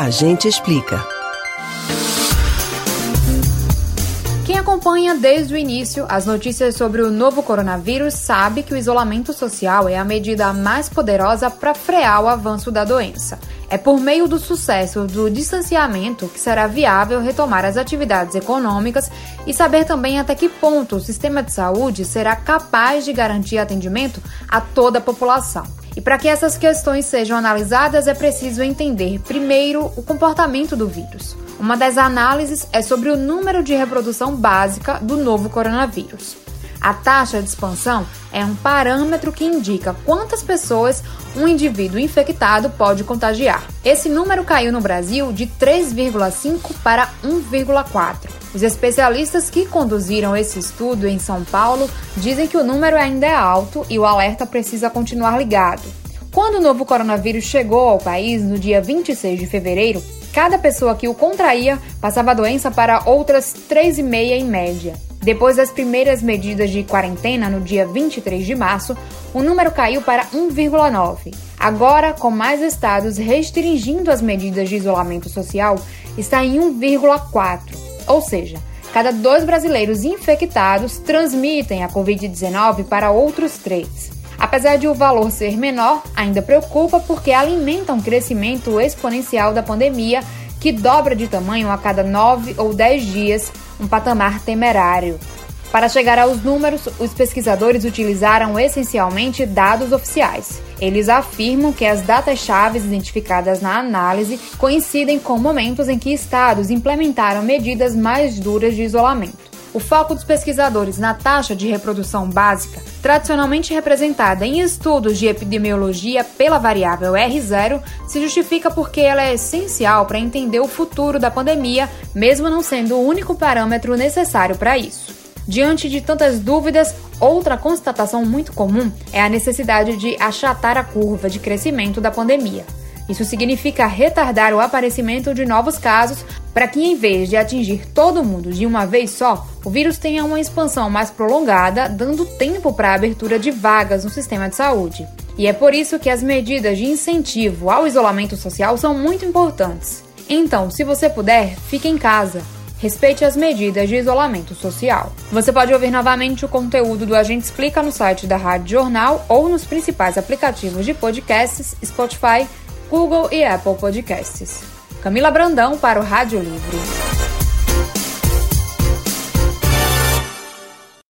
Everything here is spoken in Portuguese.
A gente explica. Quem acompanha desde o início as notícias sobre o novo coronavírus sabe que o isolamento social é a medida mais poderosa para frear o avanço da doença. É por meio do sucesso do distanciamento que será viável retomar as atividades econômicas e saber também até que ponto o sistema de saúde será capaz de garantir atendimento a toda a população. E para que essas questões sejam analisadas, é preciso entender, primeiro, o comportamento do vírus. Uma das análises é sobre o número de reprodução básica do novo coronavírus. A taxa de expansão é um parâmetro que indica quantas pessoas um indivíduo infectado pode contagiar. Esse número caiu no Brasil de 3,5 para 1,4. Os especialistas que conduziram esse estudo em São Paulo dizem que o número ainda é alto e o alerta precisa continuar ligado. Quando o novo coronavírus chegou ao país no dia 26 de fevereiro, cada pessoa que o contraía passava a doença para outras 3,5 em média. Depois das primeiras medidas de quarentena no dia 23 de março, o número caiu para 1,9. Agora, com mais estados restringindo as medidas de isolamento social, está em 1,4 ou seja, cada dois brasileiros infectados transmitem a Covid-19 para outros três. Apesar de o valor ser menor, ainda preocupa porque alimenta um crescimento exponencial da pandemia que dobra de tamanho a cada nove ou dez dias, um patamar temerário. Para chegar aos números, os pesquisadores utilizaram essencialmente dados oficiais. Eles afirmam que as datas-chave identificadas na análise coincidem com momentos em que estados implementaram medidas mais duras de isolamento. O foco dos pesquisadores na taxa de reprodução básica, tradicionalmente representada em estudos de epidemiologia pela variável R0, se justifica porque ela é essencial para entender o futuro da pandemia, mesmo não sendo o único parâmetro necessário para isso. Diante de tantas dúvidas, outra constatação muito comum é a necessidade de achatar a curva de crescimento da pandemia. Isso significa retardar o aparecimento de novos casos para que, em vez de atingir todo mundo de uma vez só, o vírus tenha uma expansão mais prolongada, dando tempo para a abertura de vagas no sistema de saúde. E é por isso que as medidas de incentivo ao isolamento social são muito importantes. Então, se você puder, fique em casa. Respeite as medidas de isolamento social. Você pode ouvir novamente o conteúdo do Agente Explica no site da Rádio Jornal ou nos principais aplicativos de podcasts Spotify, Google e Apple Podcasts. Camila Brandão para o Rádio Livre.